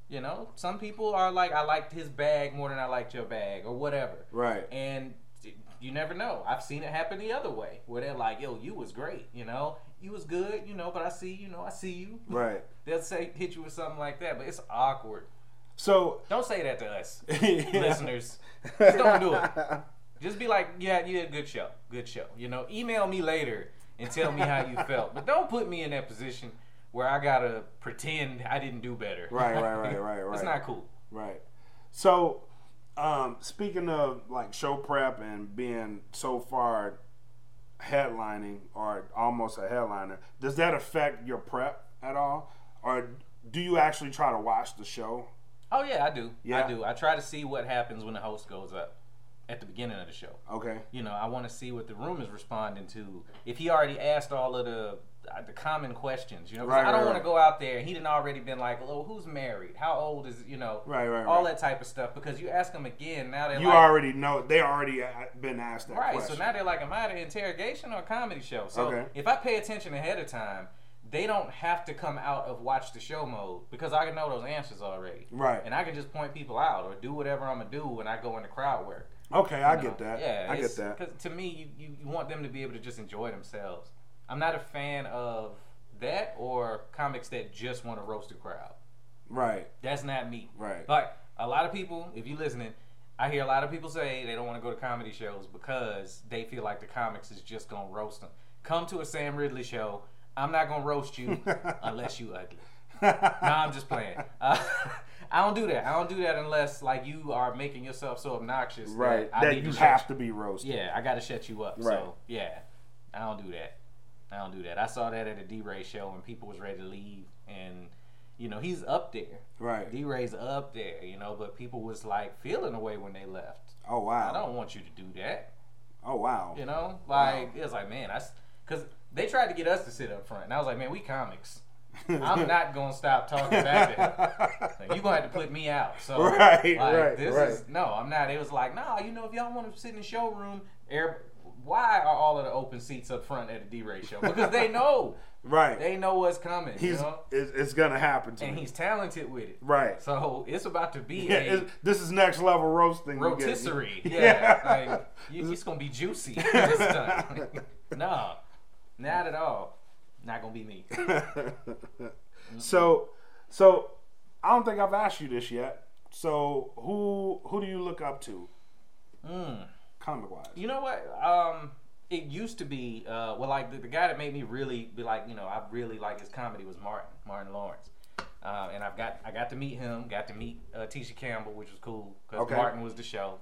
You know, some people are like, I liked his bag more than I liked your bag, or whatever. Right. And you never know. I've seen it happen the other way, where they're like, yo, you was great. You know, you was good. You know, but I see, you know, I see you. Right. <laughs> They'll say hit you with something like that, but it's awkward. So Don't say that to us, <laughs> listeners. <laughs> Just don't do it. Just be like, yeah, you had a good show, good show. You know, email me later and tell me how you <laughs> felt, but don't put me in that position where I gotta pretend I didn't do better. Right, right, right, right, right. It's not cool. Right. So, um, speaking of like show prep and being so far headlining or almost a headliner, does that affect your prep at all, or do you actually try to watch the show? Oh yeah, I do. Yeah. I do. I try to see what happens when the host goes up at the beginning of the show. Okay. You know, I want to see what the room is responding to. If he already asked all of the uh, the common questions, you know, Right, I don't right, want right. to go out there and he didn't already been like, "Oh, who's married? How old is you know?" Right, right, All that type of stuff because you ask them again now they're You like, already know they already uh, been asked that right. question. So now they're like, "Am I at an interrogation or a comedy show?" So Okay. if I pay attention ahead of time, they don't have to come out of watch the show mode because I can know those answers already. Right. And I can just point people out or do whatever I'm gonna do when I go into crowd work. Okay, I you get that. Yeah, I get that. that. 'cause to me, you, you, you want them to be able to just enjoy themselves. I'm not a fan of that or comics that just want to roast the crowd. Right. That's not me. Right. But a lot of people, if you're listening, I hear a lot of people say they don't want to go to comedy shows because they feel like the comics is just gonna roast them. Come to a Sam Ridley show. I'm not gonna roast you <laughs> unless you ugly. no, I'm just playing. Uh, <laughs> I don't do that. I don't do that unless like you are making yourself so obnoxious right. that, I That you to have to be roasted. Yeah, I got to shut you up. Right. So yeah, I don't do that. I don't do that. I saw that at a D Ray show and people was ready to leave, and you know he's up there. Right. D Ray's up there, you know, but people was like feeling away when they left. Oh wow. I don't want you to do that, Oh wow. you know. Like it was like, man, that's because they tried to get us to sit up front, and I was like, man, we comics. <laughs> I'm not gonna stop talking back to him. Like, you gonna have to put me out. So <laughs> Right, like, right, this right. is no, I'm not. It was like, no, you know, if y'all want to sit in the showroom, air, why are all of the open seats up front at the D Ray show? Because they know, <laughs> right. they know what's coming. you He's know? it's, it's gonna happen to and me. he's talented with it. right. So it's about to be Yeah, a this is next level roasting. rotisserie. Yeah, like you, it's gonna be juicy this time. no, not at all. Not gonna be me. <laughs> so, so I don't think I've asked you this yet. So who who do you look up to, Mm. comic wise? You know what? Um, it used to be uh, well, like the, the guy that made me really be like, you know, I really like his comedy was Martin, Martin Lawrence. Uh, and I've got I got to meet him, got to meet uh, Tisha Campbell, which was cool because Okay. Martin was the show,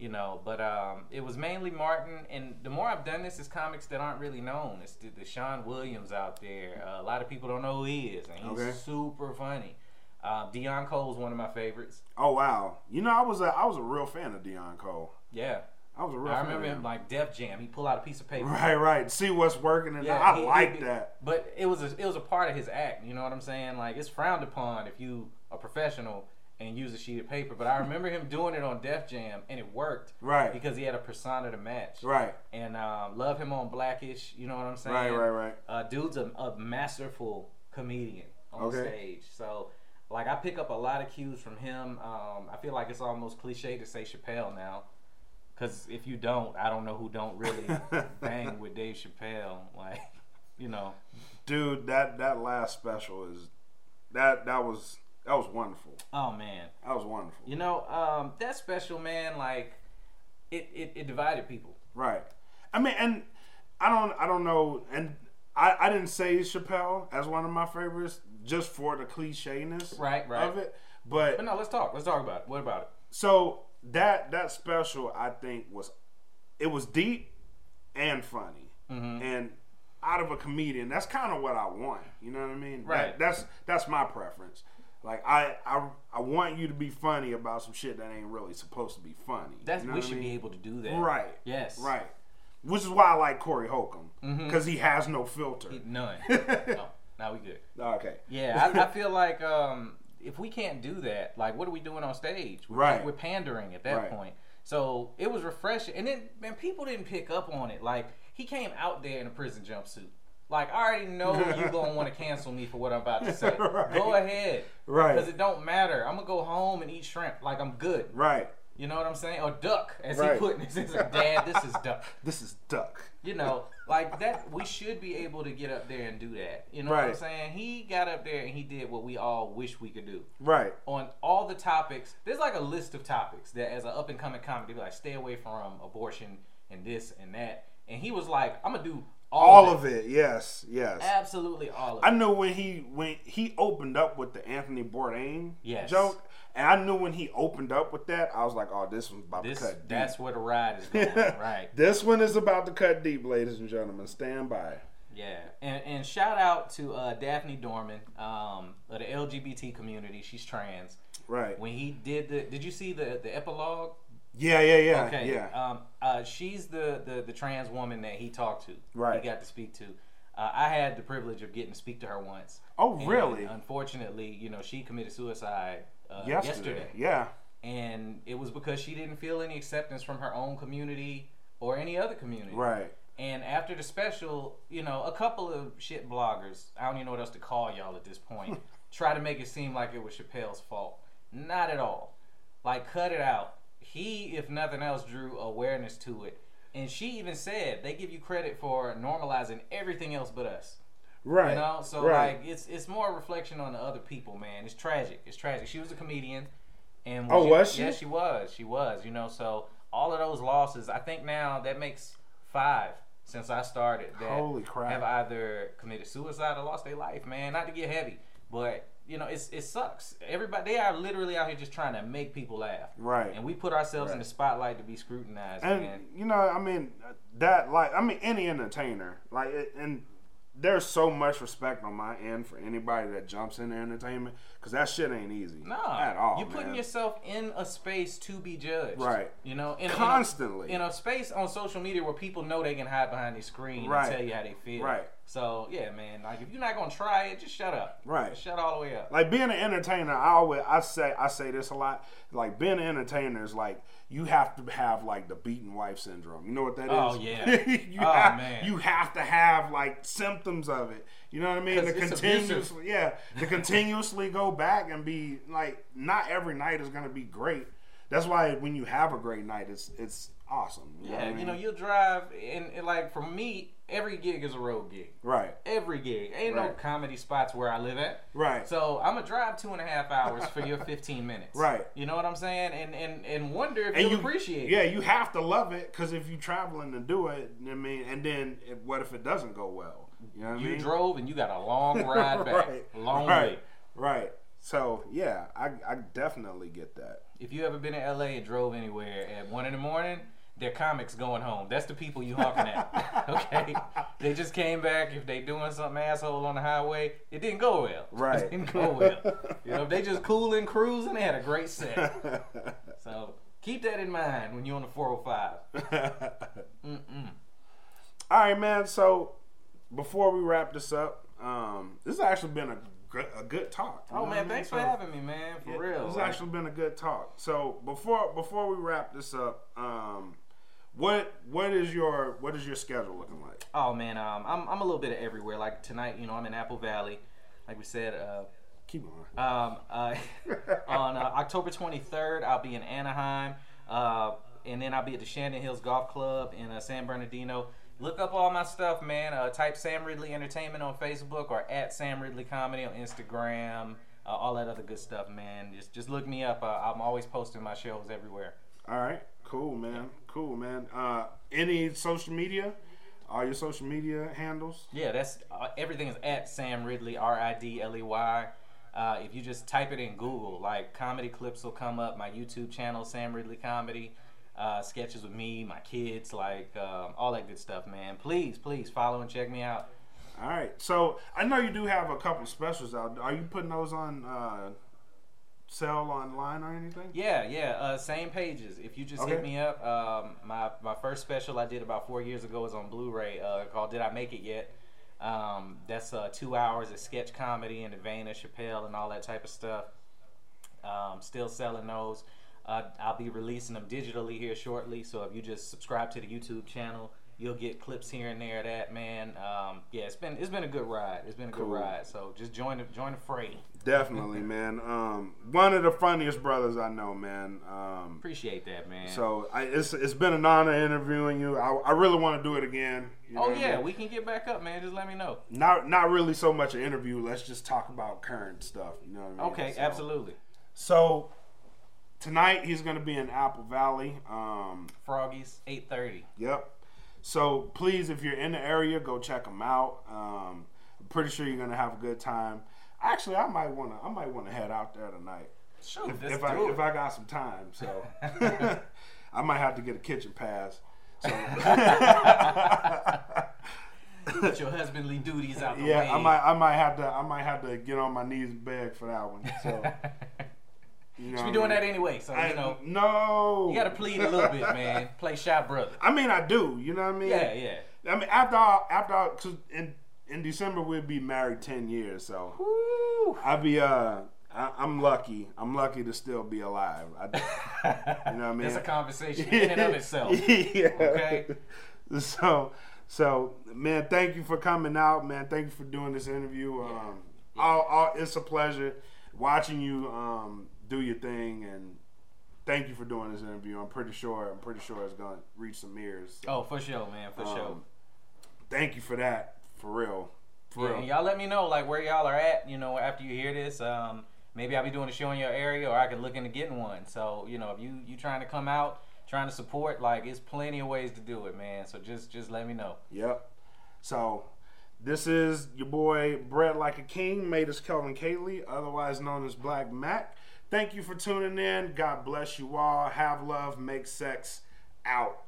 you know. But um, it was mainly Martin, and the more I've done this, is comics that aren't really known. It's the, the Sean Williams out there. Uh, a lot of people don't know who he is, and he's Okay. super funny. Uh, Deon Cole's one of my favorites. Oh wow. You know I was a I was a real fan of Deon Cole. Yeah, I was a real I remember him like Def Jam. He pull out a piece of paper. Right, right. See what's working, and Yeah, I he- like he- that. But it was a, it was a part of his act. You know what I'm saying? Like it's frowned upon if you a professional and use a sheet of paper. But I <laughs> remember him doing it on Def Jam, and it worked Right, because he had a persona to match. right, And um, love him on Blackish. You know what I'm saying? right, right, right. Uh, dude's a, a masterful comedian on Okay. stage. So. Like I pick up a lot of cues from him. Um, I feel like it's almost cliche to say Chappelle now, because if you don't, I don't know who don't really <laughs> bang with Dave Chappelle. Like, <laughs> you know, Dude, that that last special is that that was that was wonderful. oh man, That was wonderful. you know um, that special man. Like, it, it it divided people. Right. I mean, and I don't I don't know, and I I didn't say Chappelle as one of my favorites just for the clichéness Right, right. of it, but But no, let's talk. Let's talk about it. What about it? so that that special I think was it was deep and funny Mhm. and out of a comedian that's kind of what I want you know what I mean Right. That- that's that's my preference like I, I I want you to be funny about some shit that ain't really supposed to be funny That's you know we what I should be able to do that. right Yes. right which is why I like Corey Holcomb because he has no filter He- None. no. <laughs> Now we good. okay Yeah, I, I feel like um, if we can't do that, like what are we doing on stage? We're, Right. We're pandering at that Right. point. So it was refreshing, and then man, people didn't pick up on it. Like he came out there in a prison jumpsuit. Like I already know <laughs> you gonna want to cancel me for what I'm about to say. <laughs> Right. Go ahead, Right. Because it don't matter. I'm gonna go home and eat shrimp. Like I'm good. right You know what I'm saying? Or duck, as Right. he put it. <laughs> He's like, Dad, this is duck. this is duck You know, like that. We should be able to get up there and do that. You know what I'm saying? He got up there and he did what we all wish we could do right on all the topics. There's like a list of topics that, as an up and coming comic, they be like, stay away from abortion and this and that. And he was like, I'm gonna do all, all of it. of it yes yes Absolutely all of I it. I knew when he when he opened up with the Anthony Bourdain Yes. joke, and I knew when he opened up with that, I was like, "Oh, this one's about This to cut deep." that's where the ride is going, <laughs> right? This one is about to cut deep, ladies and gentlemen. Stand by. Yeah, and and shout out to uh, Daphne Dorman um, of the LGBT community. She's trans. Right. When he did the, did you see the the epilogue? Yeah, yeah, yeah, Okay. yeah. Um, uh, she's the, the the trans woman that he talked to. Right. He got to speak to. Uh, I had the privilege of getting to speak to her once. Oh, And really? Unfortunately, you know, she committed suicide uh, yesterday. yesterday. Yeah. and it was because she didn't feel any acceptance from her own community or any other community. Right. And after the special, you know, a couple of shit bloggers, I don't even know what else to call y'all at this point, <laughs> try to make it seem like it was Chappelle's fault. Not at all. Like, cut it out. He, if nothing else, drew awareness to it. And she even said they give you credit for normalizing everything else but us. Right. You know, so right. like it's it's more a reflection on the other people, man. It's tragic. It's tragic. She was a comedian, and Oh, she, was she? Yeah, she was. She was. You know, so all of those losses, I think now that makes five since I started that Holy crap. have either committed suicide or lost their life. Man, not to get heavy, but you know, it's it sucks. Everybody, they are literally out here just trying to make people laugh, Right. and we put ourselves in the spotlight to be scrutinized, and man. you know, I mean, that like, I mean, any entertainer, like, it, and there's so much respect on my end for anybody that jumps into entertainment because that shit ain't easy Nah, at all. You're putting man. yourself in a space to be judged, Right. You know, in, in a- constantly. in a space on social media where people know they can hide behind their screen Right. and tell you how they feel. Right. So yeah, man. Like if you're not gonna try it, just shut up. Right. Just shut all the way up. like being an entertainer, I always I say I say this a lot. Like being an entertainer is like you have to have like the beaten wife syndrome. You know what that oh, is? Oh, yeah. <laughs> you Oh, have, man. You have to have like symptoms of it. You know what I mean? To continuously, yeah, to continuously go back and be like, not every night is gonna be great. That's why when you have a great night, it's it's awesome. You know Yeah, I mean? you know, you'll drive and, and like for me, every gig is a road gig. right, Every gig. Ain't no comedy spots where I live at. right, So I'm gonna drive two and a half hours for your <laughs> 15 minutes. Right. You know what I'm saying? And and and wonder if and you appreciate it. Yeah, you have to love it because if you're traveling to do it, I mean, and then if, what if it doesn't go well? You know what I You mean? drove and you got a long <laughs> ride back. right, Long right, way. right. So yeah, I I definitely get that. If you ever been in LA and drove anywhere at one in the morning, they're comics going home. That's the people you hawking at. <laughs> okay? They just came back. If they doing something asshole on the highway, it didn't go well. <laughs> Right. It didn't go well. you know, if they just cooling, cruising, they had a great set. <laughs> So keep that in mind when you're on the 405. Mm-mm. All right, man. So before we wrap this up, um, this has actually been a good, a good talk. Oh know what I man, thanks So- for having me, man. For Yeah, real. This has Like, actually been a good talk. So before before we wrap this up, um, what what is your what is your schedule looking like? oh man, um, I'm I'm a little bit of everywhere. Like tonight, you know, I'm in Apple Valley. Like we said, uh, Keep on. Um, uh, <laughs> on uh, October 23rd, I'll be in Anaheim, uh, and then I'll be at the Shandin Hills Golf Club in uh, San Bernardino. Look up all my stuff, man. Uh, type Sam Ridley Entertainment on Facebook or at Sam Ridley Comedy on Instagram. Uh, all that other good stuff, man. Just just look me up. Uh, I'm always posting my shows everywhere. All right, cool, man. Cool, man. Uh, any social media? All your social media handles? Yeah, that's uh, everything is at Sam Ridley R I D L E Y. Uh, if you just type it in Google, like comedy clips will come up. My YouTube channel, Sam Ridley Comedy, uh, sketches with me, my kids, like um, all that good stuff, man. Please, please follow and check me out. All right. So I know you do have a couple specials out. Are you putting those on uh, sale online or anything? Yeah, yeah. Uh, same pages. If you just hit me up, um, my my first special I did about four years ago is on Blu-ray uh, called "Did I Make It Yet?" Um, that's uh, two hours of sketch comedy in the vein of Chappelle and all that type of stuff. Um, still selling those. Uh, I'll be releasing them digitally here shortly. So if you just subscribe to the YouTube channel, you'll get clips here and there. of That man, um, yeah, it's been it's been a good ride. It's been a Cool. good ride. So just join the join the fray. Definitely, <laughs> man. Um, one of the funniest brothers I know, man. Um, Appreciate that, man. so I, it's it's been an honor interviewing you. I, I really want to do it again. you know oh what I yeah, mean? we can get back up, man. Just let me know. not not really so much an interview. Let's just talk about current stuff. You know what I mean? Okay, So- absolutely. So tonight he's gonna be in Apple Valley. Um, Froggies, eight thirty. Yep. So please, if you're in the area, go check them out. Um, I'm pretty sure you're gonna have a good time. Actually, I might wanna I might wanna head out there tonight Shoot, if, if I it. if I got some time. So <laughs> <laughs> I might have to get a kitchen pass. So <laughs> Put your husbandly duties out the way. yeah, I might I might have to I might have to get on my knees and beg for that one. So you know, Should be doing I that anyway. So I- you know, no, you got to plead a little bit, man. Play shy brother. I mean, I do. You know what I mean? Yeah, yeah. I mean, after all, after all, cause in in December we'll be married ten years, so Woo. I'll be uh, I, I'm lucky. I'm lucky to still be alive. I, you know what I mean? <laughs> It's a conversation <laughs> in and of itself. yeah. Okay. So, So, man, thank you for coming out, man. Thank you for doing this interview. Um, all, all, it's a pleasure watching you um, do your thing, and thank you for doing this interview. I'm pretty sure, I'm pretty sure it's gonna reach some ears. Oh, for sure, man, for sure. Um, Thank you for that, for real, for Yeah, real. and y'all let me know like where y'all are at. You know, after you hear this, um, maybe I'll be doing a show in your area, or I could look into getting one. So you know, if you you trying to come out, trying to support, like it's plenty of ways to do it, man. So just just let me know. Yep. So this is your boy Bred Like a King, made us Kelvin Cayley, otherwise known as Blak Makk. Thank you for tuning in. God bless you all. Have love, make sex. Out.